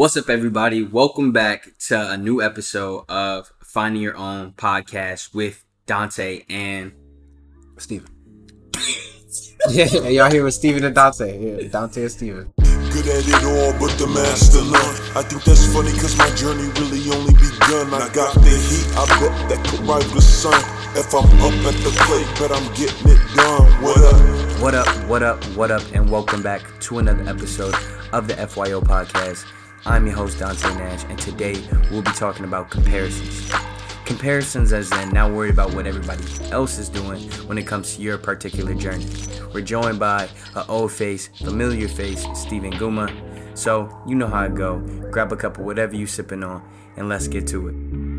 What's up, everybody? Welcome back to a new episode of Finding Your Own podcast with Dante and Steven. yeah, yeah, y'all here with Steven and Dante. Yeah, Dante and Steven. Good at it all, but the master none. I think that's funny, cause my journey really only begun. I got the heat, I bet that could rival the sun. If I'm up at the plate, bet I'm getting it done. What up? What up, what up, what up, and welcome back to another episode of the FYO podcast. I'm your host, Dante Nash, and today we'll be talking about comparisons. Comparisons, as in not worried about what everybody else is doing when it comes to your particular journey. We're joined by an old face, familiar face, Steven Guma. So, you know how it go. Grab a cup of whatever you sipping on, and let's get to it.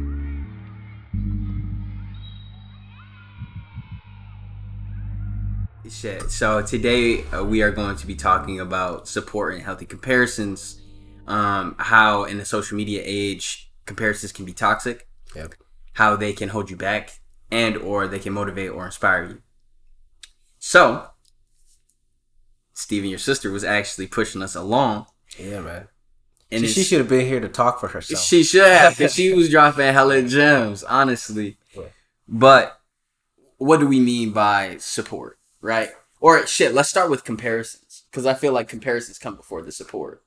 Shit. So today uh, we are going to be talking about support and healthy comparisons. Um, how in the social media age comparisons can be toxic. Yep. How they can hold you back and or they can motivate or inspire you. So, Steven, your sister was actually pushing us along. Yeah, man. And she, she should have been here to talk for herself. She should have, because she was dropping hella gems, honestly. Yeah. But what do we mean by support, right? Or shit, let's start with comparisons, because I feel like comparisons come before the support.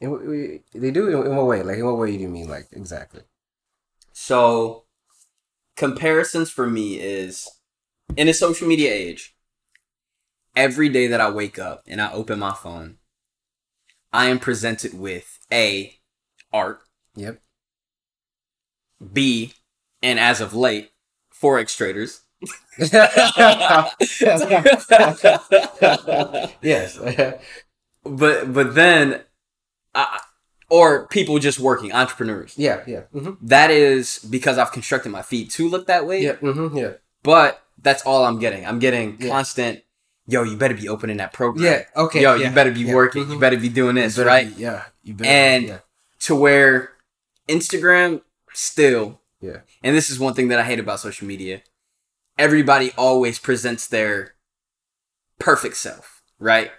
In they do in, in what way? Like in what way do you mean? Like exactly? So, comparisons for me is in a social media age. Every day that I wake up and I open my phone, I am presented with a art, Yep. B, and as of late, forex traders. yes. but but then I, or people just working entrepreneurs yeah. Yeah. Mm-hmm. that is because i've constructed my feed to look that way Yeah. Mm-hmm. Yeah. but that's all i'm getting i'm getting Yeah. constant yo you better be opening that program Yeah. Okay. yo yeah, you better be yeah, working you mhm. better be doing this You right be- yeah. You better. And- yeah. to where instagram still Yeah. and this is one thing that i hate about social media everybody always presents their perfect self right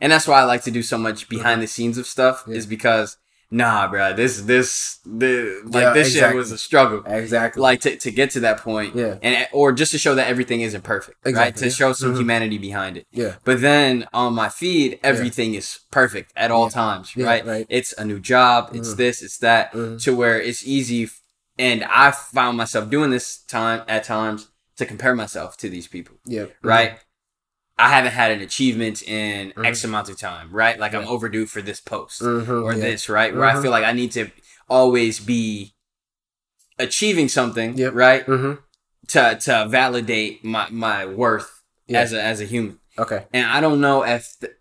and that's why i like to do so much behind the scenes of stuff Yeah. is because nah bruh, this this this like Yeah, this shit was a struggle Exactly. like to, to get to that point Yeah. and or just to show that everything isn't perfect right to yeah. show some Mhm. humanity behind it yeah. but then on my feed everything is perfect at all times right right. it's a new job it's Mhm. this it's that Mhm. to where it's easy and i found myself doing this time at times to compare myself to these people Yeah. right i haven't had an achievement in Mhm. x amount of time right like i'm overdue for this post Mhm, or yeah. this right where i Mhm. feel like i need to always be achieving something Yep. right Mm-hmm. to to validate my my worth Yeah. as a as a human Okay. and i don't know if the,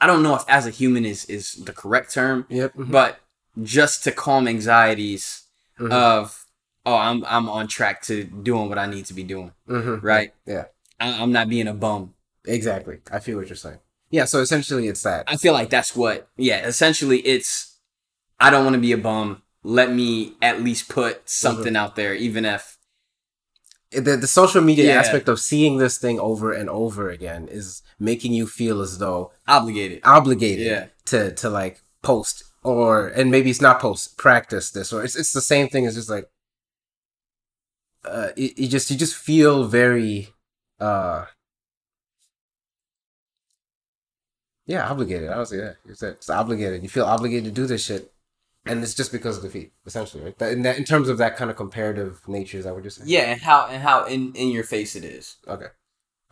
i don't know if as a human is is the correct term Yep. mhm, but just to calm anxieties mhm, of oh i'm i'm on track to doing what i need to be doing mhm. right Yeah. I, i'm not being a bum Exactly. I feel what you're saying. Yeah. So essentially, it's that. i feel like that's what yeah essentially it's i don't want to be a bum let me at least put something out there even if the, the social media Yeah. aspect of seeing this thing over and over again is making you feel as though obligated obligated Yeah. to to like post or and maybe it's not post practice this or it's it's the same thing as just like uh you just you just feel very uh yeah obligated i would say that it's, it's obligated you feel obligated to do this shit and it's just because of the feet essentially right? That, in that in terms of that kind of comparative nature is that what you're saying? Yeah and how and how in in your face it is. Okay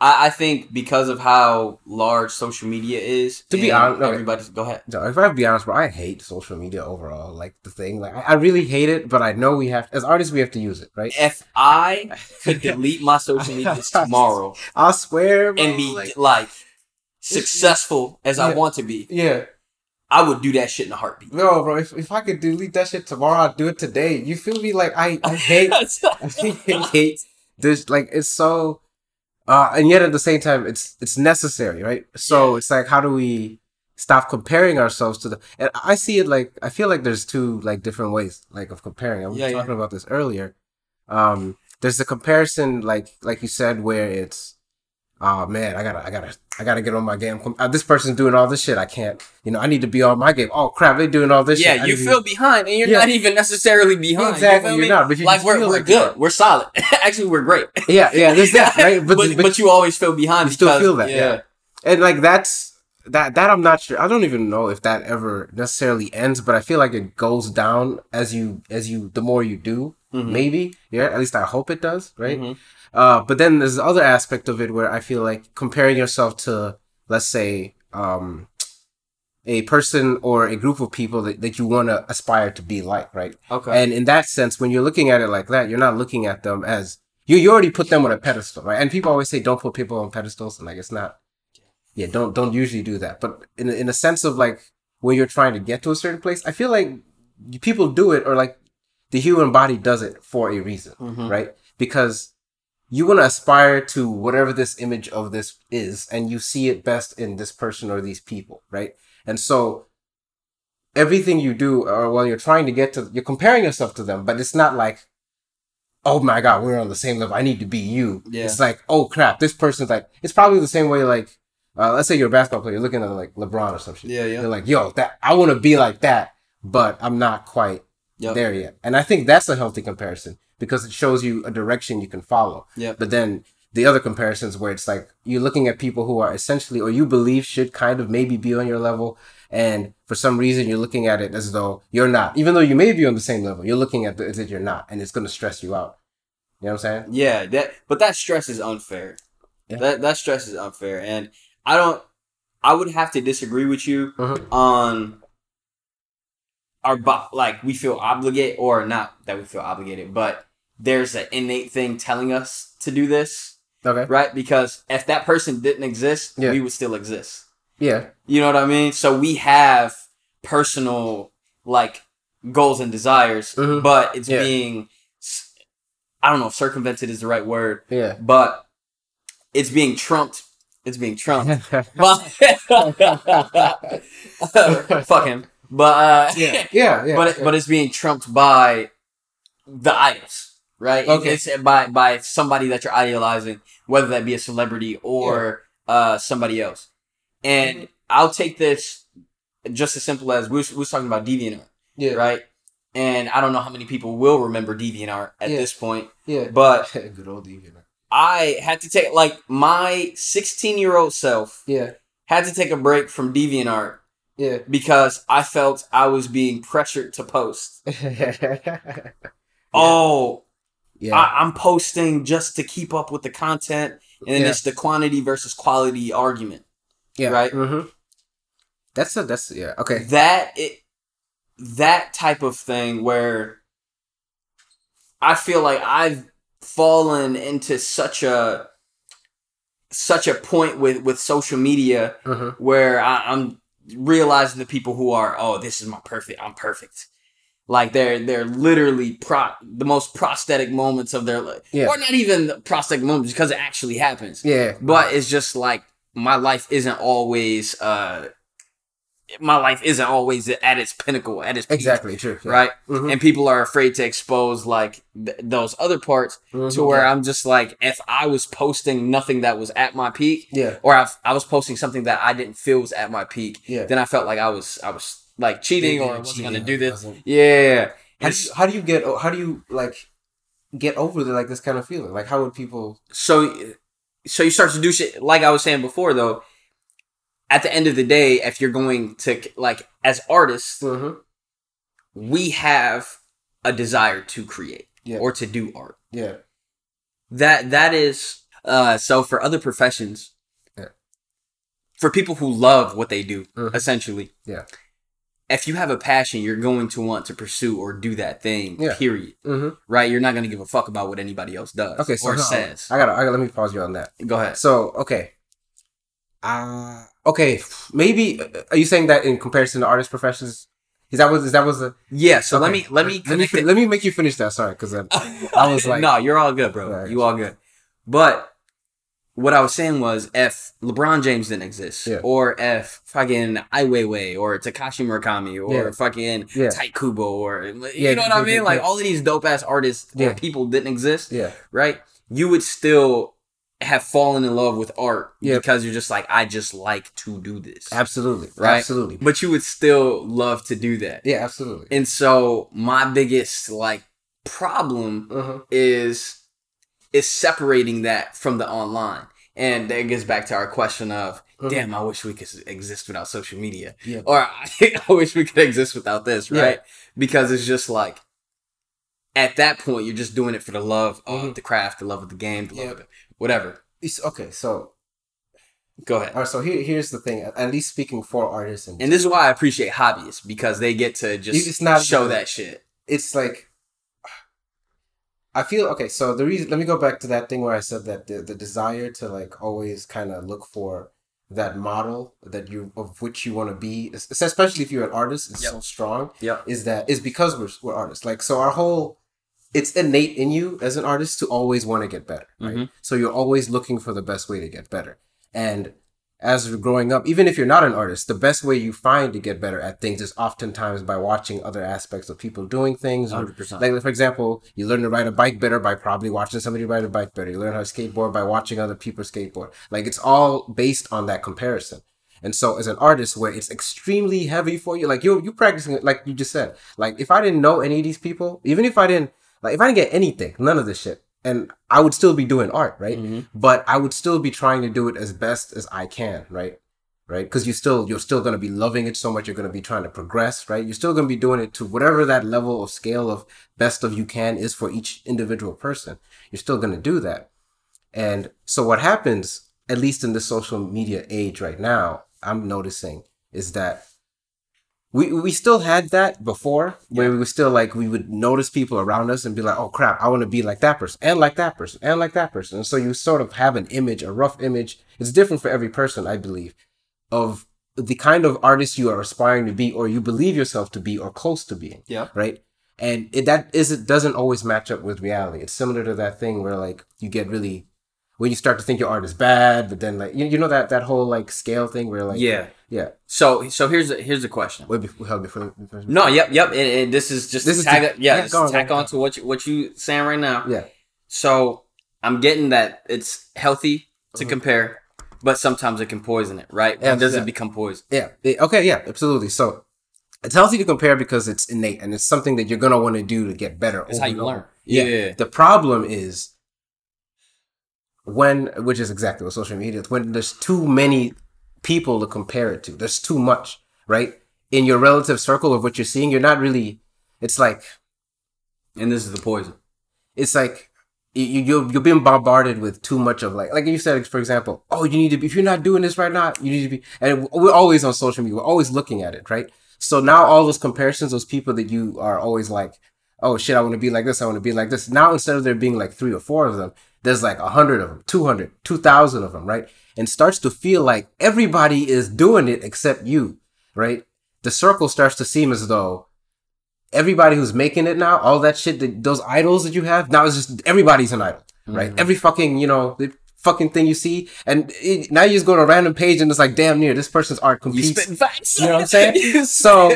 I, I think because of how large social media is, To be honest- okay. everybody's go ahead. So if I have to be honest, bro, I hate social media overall. Like the thing, like I, I really hate it, but I know we have as artists we have to use it, right? If I could delete my social media tomorrow I swear, bro, and be like, like, successful as I want to be, yeah, I would do that shit in a heartbeat. no, bro. If, if I could delete that shit tomorrow, I'd do it today. You feel me? Like I, I hate, I hate this. Like it's so, uh, and yet at the same time, it's it's necessary, right? So Yeah. it's like, how do we stop comparing ourselves to the? And I see it like I feel like there's two like different ways like of comparing. I was Yeah, yeah. talking about this earlier. Um, there's the comparison, like like you said, where it's oh man, I gotta, I gotta, I gotta get on my game. Uh, this person's doing all this shit. I can't, you know, I need to be on my game. Oh crap, they doing all this yeah, shit. You feel behind, and you're Yeah. not even necessarily behind. Exactly, you you're me? not, but you like we're, we're like good. are. We're solid. Actually, we're great. yeah, yeah, there's that, right? But but, you always feel behind. you still because- feel that, yeah. and like that's that that I'm not sure. I don't even know if that ever necessarily ends, but I feel like it goes down as you as you the more you do. Mhm. Maybe, yeah. At least I hope it does, right? Mhm. Uh, but then there's the other aspect of it where I feel like comparing yourself to, let's say, um, a person or a group of people that, that you want to aspire to be like, right? Okay. And in that sense, when you're looking at it like that, you're not looking at them as you. You already put them on a pedestal, right? And people always say, "Don't put people on pedestals," and like it's not. Yeah, don't don't usually do that. But in in a sense of like when you're trying to get to a certain place, I feel like people do it, or like the human body does it for a reason, Mhm. right? Because you want to aspire to whatever this image of this is, and you see it best in this person or these people, right? And so everything you do or while you're trying to get to you're comparing yourself to them but it's not like oh my god we're on the same level i need to be you Yeah. it's like oh crap this person's like it's probably the same way like uh, let's say you're a basketball player you're looking at like lebron or some shit Yeah, yeah. you're like yo that i want to be like that but i'm not quite Yep. there yet and i think that's a healthy comparison because it shows you a direction you can follow Yep. but then the other comparisons where it's like you're looking at people who are essentially or you believe should kind of maybe be on your level and for some reason you're looking at it as though you're not even though you may be on the same level you're looking at it as if you're not and it's going to stress you out you know what i'm saying Yeah, that but that stress is unfair. Yeah. That that stress is unfair, and I don't. I would have to disagree with you Mhm. on our like we feel obligated or not that we feel obligated, but there's an innate thing telling us to do this, okay right? Because if that person didn't exist, Yeah. we would still exist. yeah You know what I mean? So we have personal like goals and desires, Mhm. but it's Yeah. being I don't know if circumvented is the right word, yeah but it's being trumped. It's being trumped. Fuck him. But uh, yeah yeah yeah but it, but it's being trumped by the idols, right? Okay. It's by by somebody that you're idealizing, whether that be a celebrity or uh somebody else. And I'll take this just as simple as we was, we was talking about DeviantArt, yeah right? And I don't know how many people will remember DeviantArt at Yeah. this point, yeah but good old Evie. I had to take like my 16 year old self yeah had to take a break from DeviantArt yeah because I felt I was being pressured to post. yeah Oh, yeah I, I'm posting just to keep up with the content, and then Yeah. it's the quantity versus quality argument. yeah right. mm-hmm. that's a that's yeah okay That it, that type of thing where I feel like I've fallen into such a such a point with with social media mm-hmm. where I, I'm realizing the people who are oh this is my perfect I'm perfect like they're they're literally pro the most prosthetic moments of their life Yeah. or not even the prosthetic moments because it actually happens yeah but it's just like my life isn't always uh my life isn't always at its pinnacle at its peak, exactly true yeah. right Mhm. and people are afraid to expose like th- those other parts to Mhm. where I'm just like if I was posting nothing that was at my peak yeah or I, I was posting something that I didn't feel was at my peak, Yeah. then I felt like I was I was like cheating Yeah, or I wasn't cheating, gonna do this. Yeah. How do you, how do you get how do you like get over the like this kind of feeling? Like how would people? so so you start to do shit like I was saying before though. At the end of the day, if you're going to like as artists, Mm-hmm. we have a desire to create Yeah. or to do art. Yeah. That that is uh so for other professions, Yeah. for people who love what they do, Mhm. essentially. Yeah. If you have a passion, you're going to want to pursue or do that thing. Yeah. Period. Mm-hmm. Right? You're not going to give a fuck about what anybody else does Okay. So or no, says. I gotta, I gotta let me pause you on that. Go ahead. So okay. Uh okay. Maybe are you saying that in comparison to artist professions? Is that was is that was a Yeah. So let me let me let me fin- let me make you finish that. Sorry, because I, I was like- no, you're all good, bro. I you all good. But what I was saying was, if LeBron James didn't exist, Yeah. or if fucking Ai Weiwei or Takashi Murakami or Yeah. fucking Yeah. Tite Kubo or you know what I mean, like all of these dope ass artists or people didn't exist, yeah right? You would still have fallen in love with art Yeah. because you're just like I just like to do this, Absolutely. right? Absolutely. But you would still love to do that. Yeah, absolutely. And so my biggest like problem Uh-huh. is is separating that from the online. And that gets back to our question of, Mhm. damn, I wish we could exist without social media. Yeah. Or I, I wish we could exist without this, Yeah. right? Because it's just like at that point you're just doing it for the love of Mhm. the craft, the love of the game, the love Yeah. of the, whatever. It's, okay, so Go ahead. all right, so here, here's the thing. At least speaking for artists, and, And this is why I appreciate hobbyists because they get to just It's not- show that shit. it's like I feel okay. So the reason, let me go back to that thing where I said that the the desire to like always kind of look for that model that you of which you want to be, especially if you're an artist, is Yep. so strong. Yeah, Is that is because we're we're artists. Like so, our whole it's innate in you as an artist to always want to get better. Right. Mhm. So you're always looking for the best way to get better. And as you're growing up, even if you're not an artist, the best way you find to get better at things is oftentimes by watching other aspects of people doing things. 100%. Like, for example, you learn to ride a bike better by probably watching somebody ride a bike better. You learn how to skateboard by watching other people skateboard. Like, it's all based on that comparison. And so, as an artist, where it's extremely heavy for you, like you you practicing it, like you just said. Like, if I didn't know any of these people, even if I didn't, like, if I didn't get anything, none of this shit, and I would still be doing art, right? Mhm. But I would still be trying to do it as best as I can, right? Right? Because you still you're still gonna be loving it so much. You're gonna be trying to progress, right? You're still gonna be doing it to whatever that level of scale of best of you can is for each individual person. You're still gonna do that. And so what happens, at least in the social media age right now, I'm noticing is that we we still had that before where we were still like we would notice people around us and be like, oh crap, I want to be like that person and like that person and like that person. And so you sort of have an image, a rough image. It's different for every person, I believe, of the kind of artist you are aspiring to be or you believe yourself to be or close to being Yeah. right? And it, that is it doesn't always match up with reality. It's similar to that thing where like you get really when you start to think your art is bad, but then like you, you know that that whole like scale thing where like Yeah. Yeah. So so here's the, here's the question. Wait before, before, before No, yep, yep. And, and this is just This is tag the- yeah, yeah, on, tack on, on to what you what you saying right now. yeah So I'm getting that it's healthy to Mhm. compare, but sometimes it can poison it, right? Yeah, When does yeah. it become poison? yeah okay yeah absolutely. So it's healthy to compare because it's innate and it's something that you're gonna want to do to get better. It's how you and learn. Yeah. Yeah. The problem is when, which is exactly what social media is, when there's too many people to compare it to. There's too much, right? In your relative circle of what you're seeing, you're not really. It's like And this is the poison. it's like you you you're being bombarded with too much of like like you said for example oh you need to be if you're not doing this right now you need to be and we're always on social media we're always looking at it right so now all those comparisons those people that you are always like oh shit I want to be like this I want to be like this. Now instead of there being like three or four of them there's like a hundred of them 200 2000 of them right? And starts to feel like everybody is doing it except you right? The circle starts to seem as though everybody who's making it now, all that shit, that, those idols that you have, now it's just everybody's an idol, right? Mm-hmm. Every fucking, you know, fucking thing you see, and it, now you just go to a random page and it's like, damn near this person's art You competes. spitting. You know what I'm saying? So,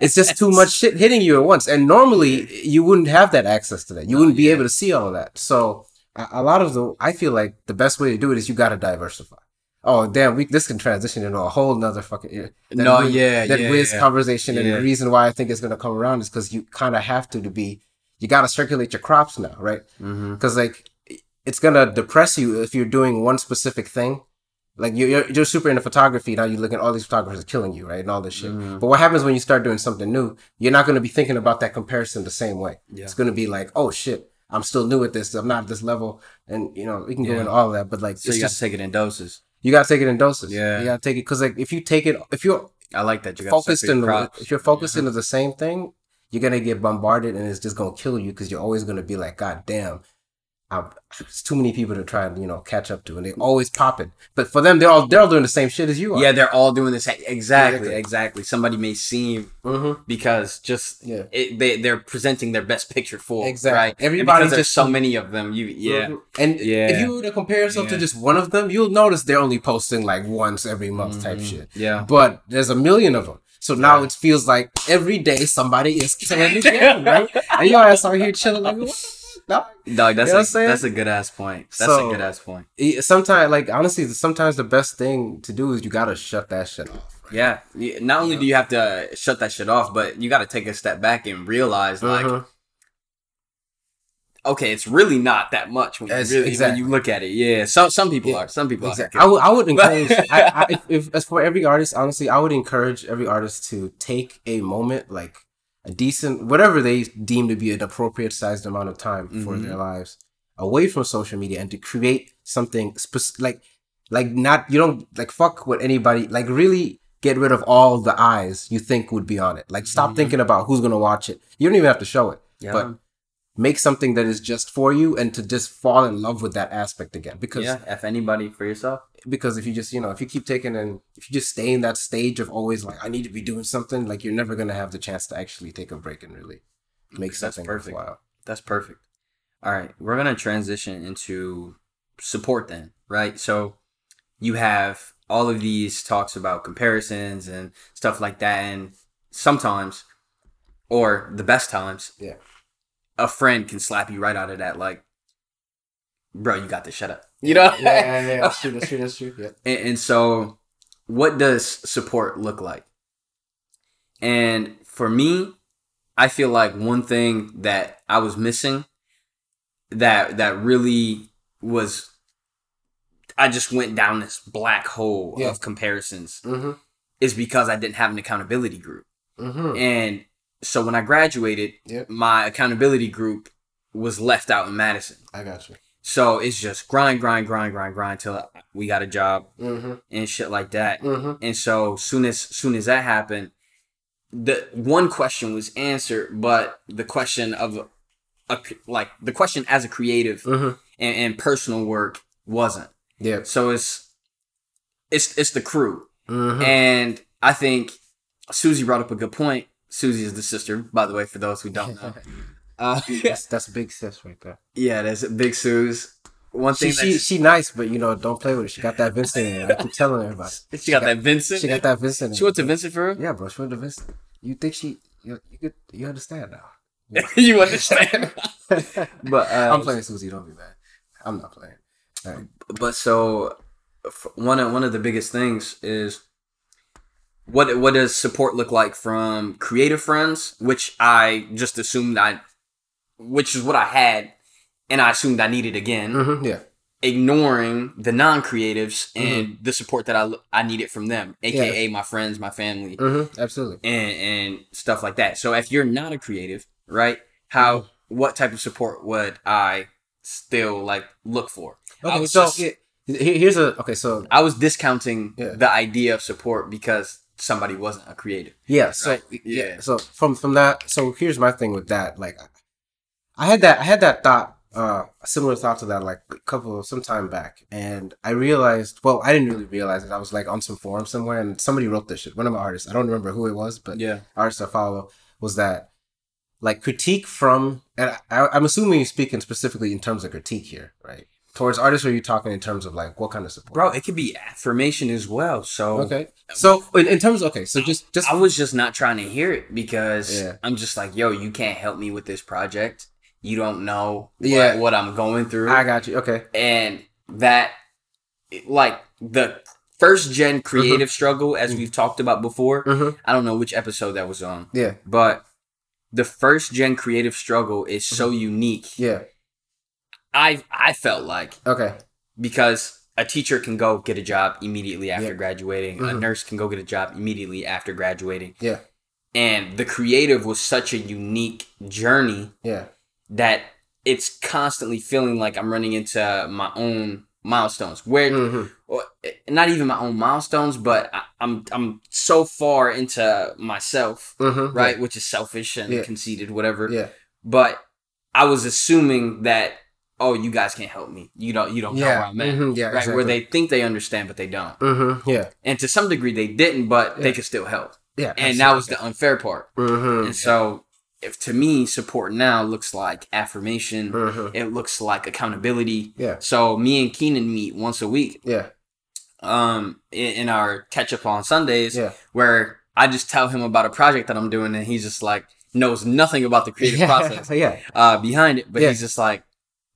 it's just too much shit hitting you at once, and normally you wouldn't have that access to that. You No, wouldn't be yeah. able to see all of that. So, a, a lot of the, I feel like the best way to do it is you got to diversify. Oh damn, we this can transition into a whole nother fucking eh, that No, yeah, that yeah, whiz yeah. conversation, and the reason why I think it's gonna come around is because you kind of have to to be, you got to circulate your crops now, right? Mm-hmm. Because like it's gonna depress you if you're doing one specific thing. Like you're you're, you're super into photography now. You look at all these photographers are killing you, right, and all this shit. Mhm. But what happens when you start doing something new? You're not gonna be thinking about that comparison the same way. Yeah. It's gonna be like, oh shit, I'm still new at this. I'm not at this level, and you know we can go Yeah. into all of that. But like, So you got just to take it in doses. you gotta take it in doses. Yeah. you gotta take it because like if you take it, if you're I like that. You got focused in the, if you're focused into the same thing, you're gonna get bombarded and it's just gonna kill you because you're always gonna be like, God damn, I'm, it's too many people to try and you know catch up to, and they always popping. But for them, they're all they're all doing the same shit as you are. Yeah, they're all doing this. Exactly, Exactly. exactly. Somebody may seem Mm-hmm. because just Yeah. it, they they're presenting their best picture for Exactly. Right. Everybody Everybody because there's just- so many of them. You yeah. Mhm. And Yeah. if you were to compare yourself to just one of them, you'll notice they're only posting like once every month type Mhm. shit. Yeah. But there's a million of them. So now Yeah. it feels like every day somebody is killing the game, right? And your ass out here chilling like, what the? No. Dog, that's You know what a, I'm saying? that's a good ass point. That's So- a good ass point. Sometimes, like honestly, sometimes the best thing to do is you gotta shut that shit off. Yeah. Not only do you have to shut that shit off, but you got to take a step back and realize, like, Mhm. okay, it's really not that much when you really exactly. when you look at it. Yeah. Some some people Yeah, are. Some people Exactly. are. I would, I would encourage, I, I, if, if, as for every artist, honestly, I would encourage every artist to take a moment, like a decent, whatever they deem to be an appropriate sized amount of time for Mhm. their lives, away from social media and to create something specific like, like not, you don't, like, fuck what anybody, like, really get rid of all the eyes you think would be on it. Like, stop Mhm. thinking about who's to watch it. You don't even have to show it Yeah. but make something that is just for you and to just fall in love with that aspect again because yeah. If anybody for yourself. Because if you just you know if you keep taking and if you just stay in that stage of always like i need to be doing something like you're never going to have the chance to actually take a break and really make That's something perfect. worthwhile That's perfect. All right, we're gonna transition into support then, right? So you have all of these talks about comparisons and stuff like that, and sometimes, or the best times, Yeah. a friend can slap you right out of that, like, bro, you got to shut up. You know? yeah, yeah, yeah, that's true that's true that's true yeah And, and so, what does support look like? And for me, I feel like one thing that I was missing that that really was I just went down this black hole Yeah. of comparisons mm-hmm is because I didn't have an accountability group. mm-hmm And so when I graduated, Yep. my accountability group was left out in Madison. i got you So it's just grind, grind, grind, grind, grind till we got a job mm-hmm and shit like that. mm-hmm And so soon as soon as that happened, the one question was answered, but the question of a, like the question as a creative mm-hmm and, and personal work wasn't. yeah So it's it's it's the crew, mm-hmm. and I think Susie brought up a good point. Susie is the sister, by the way, for those who don't know. Uh, that's that's big sis right there yeah, that's a Big Suze. One she, thing she that she nice but you know don't play with it she got that vincent in her. i keep telling everybody she, got that Vincent. she got that vincent in She went to her. Vincent for real? yeah bro she went to vincent you think she you, you could you understand now you understand? but uh, I'm playing Susie. Don't be mad. I'm not playing. Right. but so one of one of the biggest things is what what does support look like from creative friends which i just assumed i which is what i had and i assumed i needed again Mhm, Yeah. ignoring the non-creatives and the support that I, I needed from them aka my friends my family hmm Absolutely. and and stuff like that so if you're not a creative right how Mm-hmm. what type of support would i still like look for Okay. So just- here- here's a okay. So I was discounting Yeah. the idea of support because somebody wasn't a creative. yeah. So Right. yeah. Yeah. So from from that. So here's my thing with that. Like, I had that. I had that thought. Uh, a similar thought to that, like a couple some time back, and I realized. Well, I didn't really realize it. I was like on some forum somewhere, and somebody wrote this shit. One of my artists. I don't remember who it was, but Yeah. artists I follow was that like critique from and I, I'm assuming you're speaking specifically in terms of critique here, right? Towards artists, are you talking in terms of like what kind of support? Bro, it could be affirmation as well. So Okay. So in, in terms, okay, so just just I was just not trying to hear it because Yeah. I'm just like, yo, you can't help me with this project. You don't know what, Yeah. what I'm going through. I got you. Okay. and that like the first gen creative struggle as we've talked about before. Mm-hmm. I don't know which episode that was on. Yeah. But the first gen creative struggle is so unique. Yeah. I I felt like Okay. because a teacher can go get a job immediately after Yeah. graduating. A Mhm. nurse can go get a job immediately after graduating. Yeah. And the creative was such a unique journey Yeah. That it's constantly feeling like I'm running into my own milestones. Where Mm-hmm. or, eh, not even my own milestones, but I, I'm I'm so far into myself, Mm-hmm. right? Which is selfish and Yeah. conceited, whatever. Yeah. But I was assuming that oh, you guys can't help me. You don't you don't know where Yeah. I'm at. Mhm. Yeah. right, Exactly. where they think they understand, but they don't. Mm-hmm. Yeah. And to some degree, they didn't, but they could still help. Yeah. And that was the unfair part. Mm-hmm. And so, if to me, support now looks like affirmation. Mm-hmm. It looks like accountability. Yeah. So me and Keenan meet once a week, Yeah. um, in, in our catch up on Sundays, Yeah. where I just tell him about a project that I'm doing, and he's just like knows nothing about the creative process yeah. uh, behind it. But Yeah. he's just like,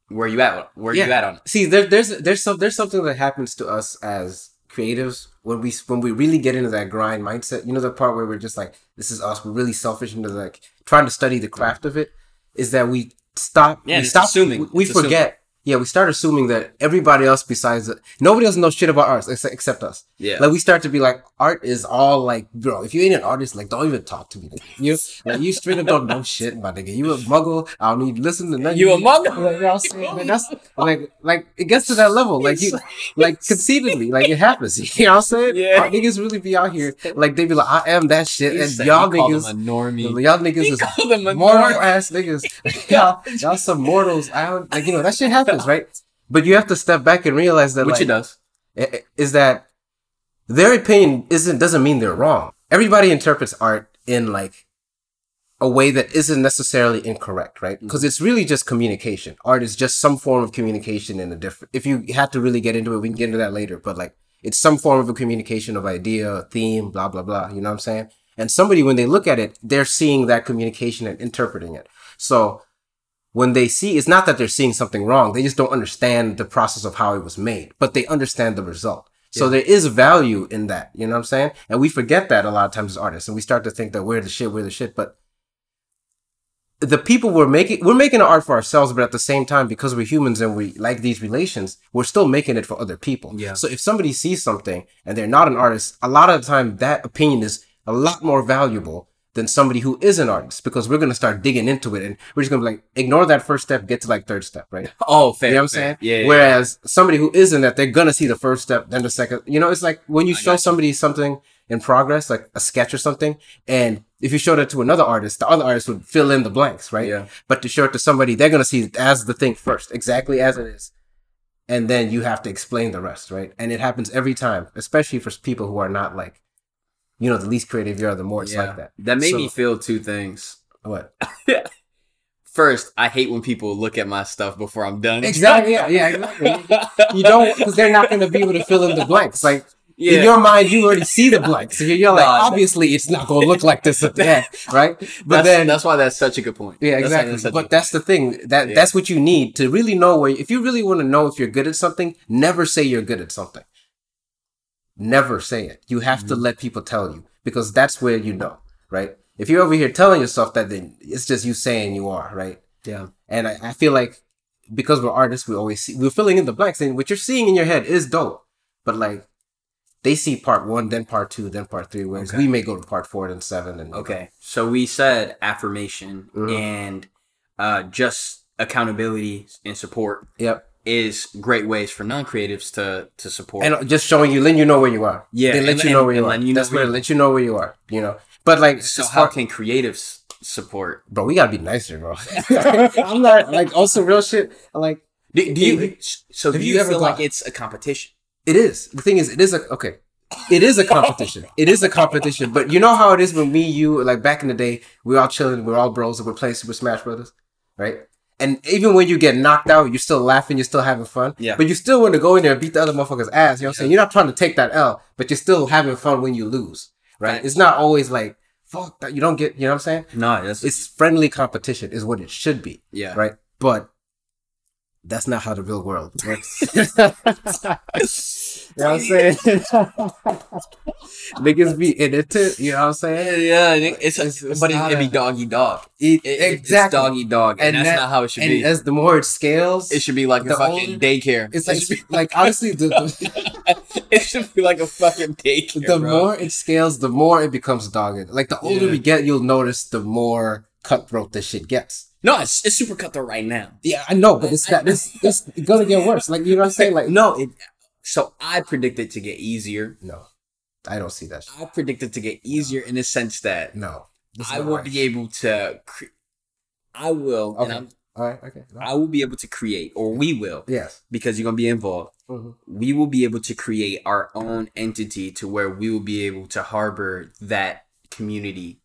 "Where you at? Where you Yeah. at on it?" See, there, there's there's some there's something that happens to us as creatives when we when we really get into that grind mindset. You know, the part where we're just like, this is us. We're really selfish into like trying to study the craft of it. Is that we stop? Yeah, we stop. assuming. We, we forget. Yeah, we start assuming that everybody else besides nobody else knows shit about art except, except us. Yeah. Like we start to be like, art is all like, bro. If you ain't an artist, like, don't even talk to me. nigga. You like you straight up don't know shit, my nigga. You a muggle. I don't need to listen to nothing. You a muggle? Like, you know I'm saying? Like, that's like like it gets to that level. Like you like conceitedly, like it happens. You know what I'm saying? Yeah. Our niggas really be out here like they be like, I am that shit, He and said- y'all he niggas, him a normie. y'all niggas He is called him a mortal ass niggas. y'all, y'all some mortals. I don't like you know that shit happens, right? But you have to step back and realize that Which like, it does. is that their opinion isn't doesn't mean they're wrong. Everybody interprets art in like a way that isn't necessarily incorrect, right? Mm-hmm. Because it's really just communication. Art is just some form of communication in a different. If you have to really get into it, we can get into that later. But like, it's some form of a communication of idea, theme, blah blah blah. You know what I'm saying? And somebody, when they look at it, they're seeing that communication and interpreting it. So when they see, it's not that they're seeing something wrong. They just don't understand the process of how it was made, but they understand the result. So there is value in that. You know what I'm saying? And we forget that a lot of times as artists, and we start to think that we're the shit, we're the shit. But the people we're making, we're making art for ourselves, but at the same time, because we're humans and we like these relations, we're still making it for other people. Yeah. So if somebody sees something and they're not an artist, a lot of the time that opinion is a lot more valuable than somebody who is an artist because we're gonna start digging into it and we're just gonna be like ignore that first step, get to like third step, right? Oh, fair. You know what I'm fair. saying? Yeah. yeah. Whereas somebody who isn't that, they're gonna see the first step, then the second. You know, it's like when you I show got you. somebody something in progress, like a sketch or something, and if you showed it to another artist, the other artist would fill in the blanks, right? Yeah. But to show it to somebody, they're gonna see it as the thing first, exactly as it is, and then you have to explain the rest, right? And it happens every time, especially for people who are not like, you know, the least creative you are, the more it's yeah. like that. That made So- me feel two things. What? First, I hate when people look at my stuff before I'm done. Exactly. Yeah. Yeah. Exactly. you don't because they're not gonna be able to fill in the blanks, like. yeah. in your mind, you already see the blanks. So you're, like, obviously, it's not going to look like this at the end, right? But that's, then, that's why that's such a good point. yeah, exactly. that's But that's the thing that Yeah. that's what you need to really know where. If you really want to know if you're good at something, never say you're good at something. Never say it. You have to Mm-hmm. let people tell you because that's where you know, right? If you're over here telling yourself that, then it's just you saying you are, right? Yeah. And I, I feel like because we're artists, we always see we're filling in the blanks, and what you're seeing in your head is dope. But like they see part one, then part two, then part three, whereas Okay. we may go to part four and seven. And Okay. So we said affirmation Mhm. and uh, just accountability and support yep. Is great ways for non-creatives to to support. And just showing you, letting you know where you are. Yeah, they let and- you know where you are. you know That's where let you know where you are. You know, but like, so how far- can creatives support? bro? We gotta be nicer, bro. I'm not like also real shit. Like Do, do you? So do you, you ever feel like it's a competition? It is. The thing is, it is a okay. It is a competition. it is a competition. But you know how it is when me, you, like back in the day, we're all chilling, we're all bros, and we're playing Super Smash Brothers, right? And even when you get knocked out, you're still laughing, you're still having fun. Yeah. But you still want to go in there and beat the other motherfucker's ass. You know what I'm saying? You're not trying to take that L, but you're still having fun when you lose, right? Right. It's not always like fuck that. You don't get. You know what I'm saying? No, that's It's friendly competition, is what it should be yeah. right? But that's not how the real world works. you know what I'm saying? Niggas be in it too. You know what I'm saying? Yeah, it's, It's- it's but it, not it'd be doggy dog. It- It- it- exactly. It's doggy dog, and, that's that- not how it should and be. as the more it scales, It should be like a fucking old- daycare. it's it like should be, like honestly the the, it should be like a fucking daycare. the bro. more it scales, the more it becomes dogged. Like the older Yeah. we get, you'll notice the more cutthroat this shit gets. no, it's, it's super cutthroat right now. Yeah, I know, but it's got it's it's gonna get worse. Like you know what I'm saying? Like No, it. So I predict it to get easier. no, I don't see that. Shit. I predict it to get easier in the sense that No, I will right. be able to. Cre- I will, and Okay. I'm, All right. Okay. I will be able to create, or we will, Yes. because you're gonna be involved. Mhm. We will be able to create our own entity to where we will be able to harbor that community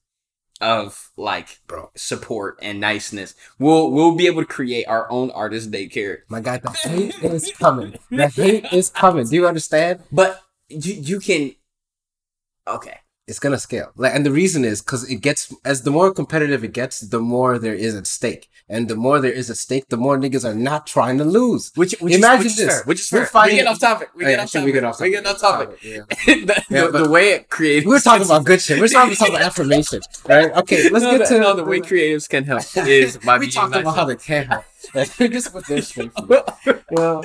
of like Bro. support and niceness. We'll we'll be able to create our own artist daycare. My God, the hate is coming. The hate is coming. Do you understand? But you you can okay. It's gonna scale. Like, and the reason is because it gets as the more competitive it gets, the more there is at stake, and the more there is at stake, the more niggas are not trying to lose. Which, which Imagine is, which this. is fair. Which is We're fighting- oh, we get off topic. We Oh, get yeah, off topic. we get off We topic. get off topic. Yeah. the, Yeah, the, the way it creates. We're talking about good shit. We're talking about affirmation, right? Okay, let's no, get to no, the way creatives can help is by we being talked about how they can help. Just put this straight. for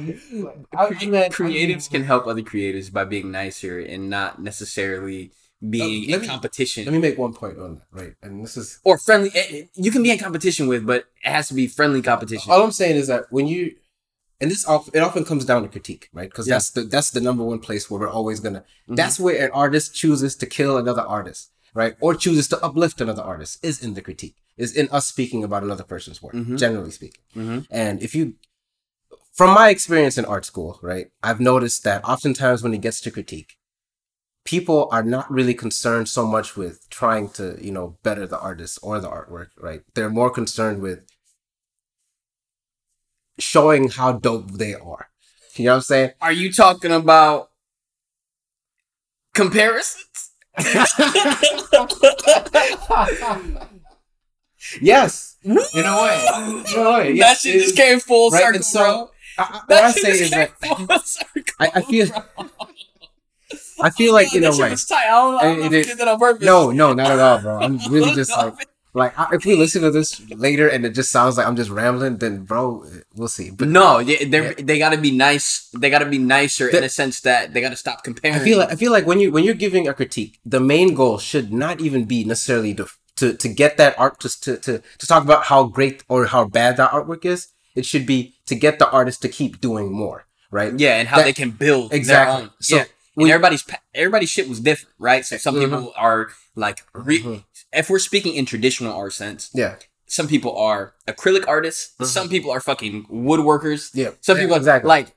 you. Well, so- I mean, I- I mean, creatives can help other creatives by being nicer and not necessarily being Uh, in me- competition Let me make one point on that, right? And this is or friendly. eh, eh, You can be in competition with, but it has to be friendly competition. all I'm saying is that when you and this it often comes down to critique, right? Because Yeah. that's the that's the number one place where we're always gonna. Mhm. That's where an artist chooses to kill another artist, right? Or chooses to uplift another artist is in the critique, is in us speaking about another person's work, Mhm. generally speaking. Mhm. And if you, from my experience in art school, right, I've noticed that oftentimes when it gets to critique, people are not really concerned so much with trying to, you know, better the artist or the artwork, right? They're more concerned with showing how dope they are. You know what I'm saying? Are you talking about comparisons? yes, in a way. In a way, that shit just came full Right, circle, so- bro. I, I, what That I say is that. I, I feel. I feel like in a way. was tight. I don't, know It- if it- you did that on purpose. No, no, not at all, bro. I'm really just like, like I- if we listen to this later and it just sounds like I'm just rambling, then bro, we'll see. But But no, they they they got to be nice. They got to be nicer in The- the sense that they got to stop comparing. I feel like I feel like when you when you're giving a critique, the main goal should not even be necessarily to to, to get that art to, to to to talk about how great or how bad that artwork is. It should be to get the artist to keep doing more, right? yeah, and how that- they can build Exactly. Their own. So, yeah, when- and everybody's everybody's shit was different, right? So some Mhm. people are like, re- Mhm. if we're speaking in traditional art sense, Yeah, some people are acrylic artists. Mhm. Some people are fucking woodworkers. yeah. Some Yeah, people exactly. like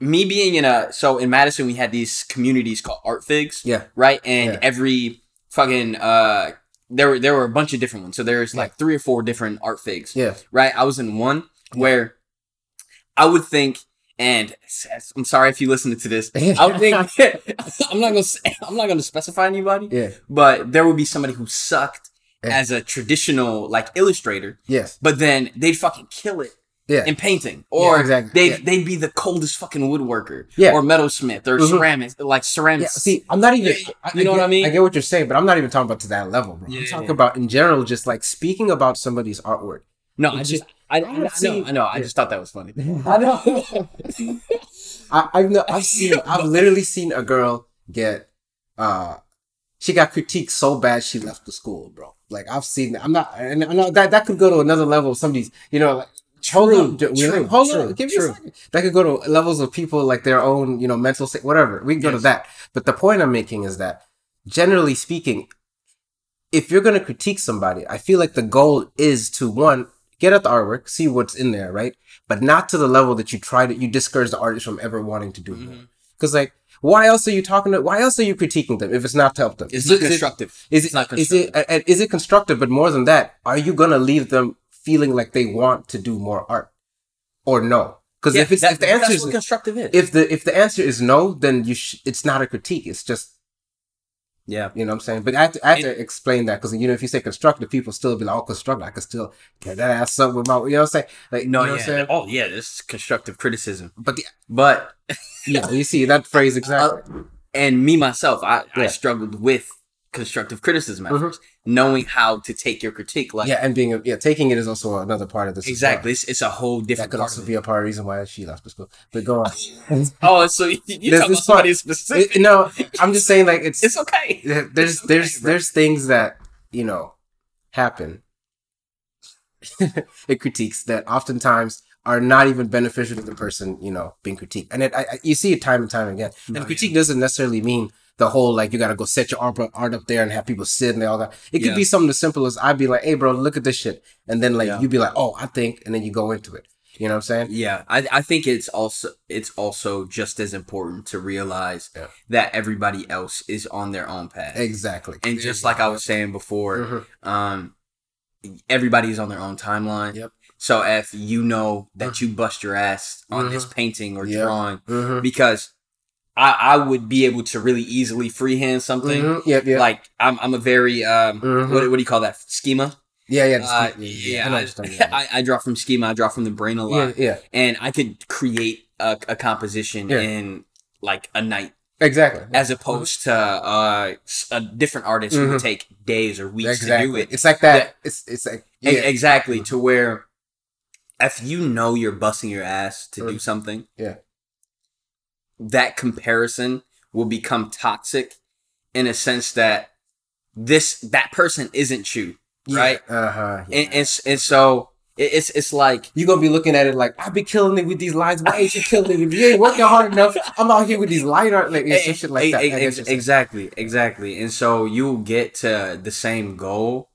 me being in a so in Madison we had these communities called art figs, yeah, right? And Yeah. every fucking uh there were there were a bunch of different ones. So there's like three or four different art figs, yeah. right? I was in one where I would think and I'm sorry if you listen to this. I would think I'm not gonna I'm not gonna specify anybody, Yeah. but there would be somebody who sucked Yeah. as a traditional like illustrator, Yes. but then they'd fucking kill it Yeah. in painting, or exactly. they'd Yeah. they'd be the coldest fucking woodworker, Yeah. or metalsmith, or Mhm. ceramics, like Yeah, ceramics. see, I'm not even. Yeah, I, you know I what I mean? I get what you're saying, but I'm not even talking about to that level, bro. Yeah, I'm talking about in general, just like speaking about somebody's artwork. No, I just I, I, I've I know, seen- I know, I just thought that was funny. I know. I, I've no, I've seen, I've literally seen a girl get, uh, she got critiqued so bad she left the school, bro. Like I've seen, I'm not, and I know that that could go to another level of somebody's, you know, like. Hold on, ju- true, hold true, on, give me a second. That could go to levels of people like their own, you know, mental state, whatever. We can go to that. But the point I'm making is that, generally speaking, if you're going to critique somebody, I feel like the goal is to one, get at the artwork, see what's in there, right? But not to the level that you try to, you discourage the artist from ever wanting to do more. Mhm. Because, like, why else are you talking to, why else are you critiquing them if it's not to help them? It's Is it- is it- constructive. Is It's it, not is it, is it constructive? But more than that, are you to leave them feeling like they want to do more art? Or no? Because Yeah, if it's, that- if the answer is, constructive is. if the, if the answer is no, then you sh- it's not a critique. It's just, yeah, you know what I'm saying? But I have to, I have to explain that because, you know, if you say constructive, people still be like, oh, constructive. I can still get that ass up with my, you know what I'm saying? Like, no, you know what I'm yeah, saying? oh yeah, this is constructive criticism. But the, But yeah, you see that phrase uh, exactly. and me myself, I, I struggled with constructive criticism Mhm. first, knowing how to take your critique. Like yeah, and being, a, yeah, taking it is also another part of this. exactly, it's, it's a whole different. That could part also be a part of the reason why she left the school. But go on. Oh, so you, you There's about somebody part- specific? It- no, I'm just saying like it's it's okay. there's It's okay, there's bro. there's things that you know happen it critiques that oftentimes are not even beneficial to the person you know being critiqued and it I, you see it time and time again and critique doesn't necessarily mean the whole like you got to go set your art, art up there and have people sit and they all that it could Yeah. be something as simple as i'd be like hey bro look at this shit and then like Yeah. you'd be like oh i think and then you go into it you know what i'm saying Yeah, I, I think it's also it's also just as important to realize Yeah. that everybody else is on their own path. exactly And just like I was saying before, Mhm. um, everybody is on their own timeline. Yep. So if you know that you bust your ass on this Mhm. painting or Yep. drawing, Mhm. because I, I would be able to really easily freehand something. Mhm, Yep, yep. Like I'm I'm a very um Mhm. what, what do you call that schema? yeah, yeah, Uh, scheme- yeah, I I, what you're talking about. I, I draw from schema. I draw from the brain a lot, yeah, yeah, and I could create a, a composition Yeah. in like a night, exactly. as opposed to uh, a different artist who would Mhm. take days or weeks exactly. to do it. It's like that. It's it's like yeah, Exactly to where if you know you're busting your ass to do Mm. something, Yeah. That comparison will become toxic in a sense that this that person isn't you, right? Uh huh. And, and and so it's it's like You're gonna be looking at it like I've been killing it with these lines. Why ain't you killing it? If you ain't working hard enough, I'm out here with these light art like it's shit like E- that. e- I ex- guess exactly, exactly. And so you'll get to the same goal.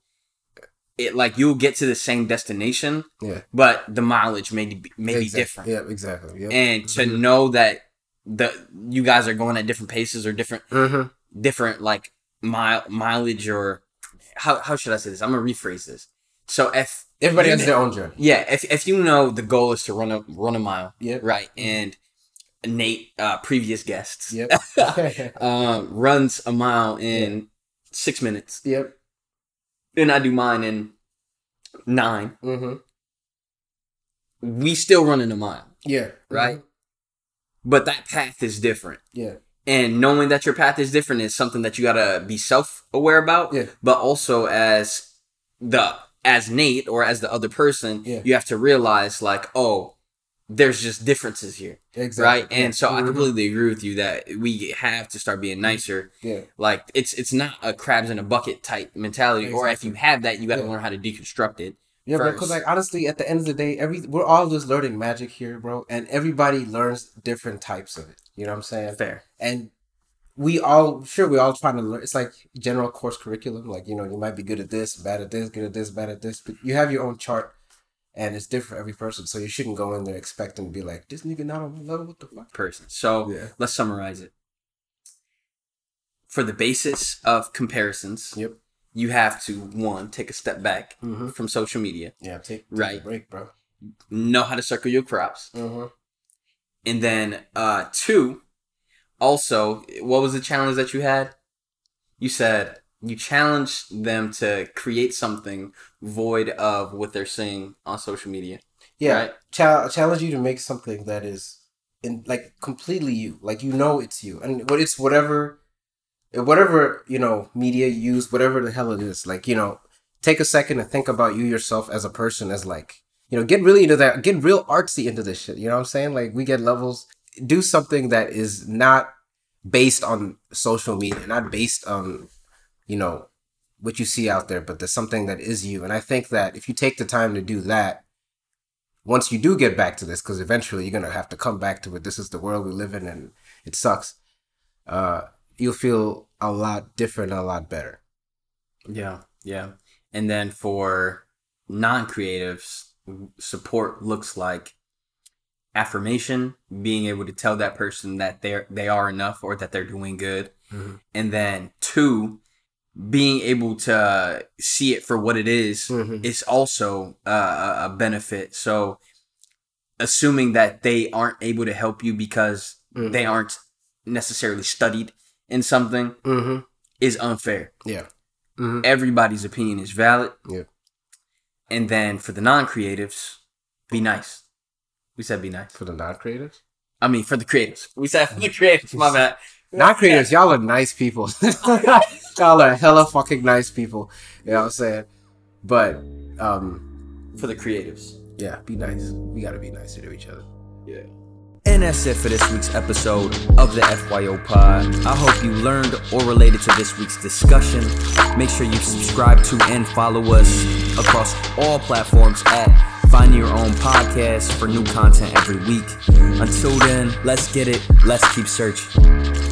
It like you'll get to the same destination, Yeah. but the mileage may be may be different. Yeah, exactly. Yeah. and to Mhm. know that the you guys are going at different paces or different Mhm. different like mile mileage or how how should I say this? I'm gonna rephrase this. So if Everybody has their own journey. yeah, if if you know the goal is to run a run a mile, yeah, right, and Nate, uh, previous guests, Yep. um, runs a mile in six minutes, yep. and I do mine in nine. Mm-hmm. We still running a mile, Yeah. right? But that path is different. Yeah. and knowing that your path is different is something that you gotta be self-aware about Yeah. but also as the as nate or as the other person Yeah. you have to realize like oh there's just differences here Exactly. right and so i Mhm. completely agree with you that we have to start being nicer Yeah. like it's it's not a crabs in a bucket type mentality or if you have that you got to Yeah. learn how to deconstruct it Yeah, bro. first. Because like honestly, at the end of the day, every we're all just learning magic here, bro, and everybody learns different types of it. You know what I'm saying? fair and we all sure we all trying to learn it's like general course curriculum like you know you might be good at this bad at this good at this bad at this but you have your own chart and it's different for every person so you shouldn't go in there expecting to be like this nigga not on my level what the fuck person so Yeah. let's summarize it for the basis of comparisons yep you have to one take a step back mm-hmm. from social media. Yeah take, take Right. a break bro. Know how to circle your crops. Mm-hmm. and then uh two also what was the challenge that you had? You said you challenged them to create something void of what they're seeing on social media yeah right? Chal- challenge you to make something that is in like completely you. Like you know it's you. And what it's whatever whatever you know media use whatever the hell it is like you know take a second and think about you yourself as a person as like you know get really into that get real artsy into this shit you know what i'm saying like we get levels do something that is not based on social media not based on you know what you see out there but there's something that is you and i think that if you take the time to do that once you do get back to this, because eventually you're gonna have to come back to it. This is the world we live in, and it sucks. Uh, you'll feel a lot different, a lot better. yeah yeah and then for non-creatives support looks like affirmation being able to tell that person that they're they are enough or that they're doing good Mhm. and then two being able to see it for what it is Mhm. is also uh, a a benefit so assuming that they aren't able to help you because Mhm. they aren't necessarily studied in something Mm-hmm. is unfair Yeah. Mm-hmm. everybody's opinion is valid Yeah. and then for the non-creatives be nice we said be nice For the non-creatives, i mean for the creatives we said for the creatives my bad non-creatives, y'all are nice people. y'all are hella fucking nice people. You know what I'm saying? But um, for the creatives yeah, be nice. We gotta be nicer to each other. yeah And that's it for this week's episode of the FYO Pod. I hope you learned or related to this week's discussion. Make sure you subscribe to and follow us across all platforms at Find Your Own Podcast for new content every week. Until then, let's get it. Let's keep searching.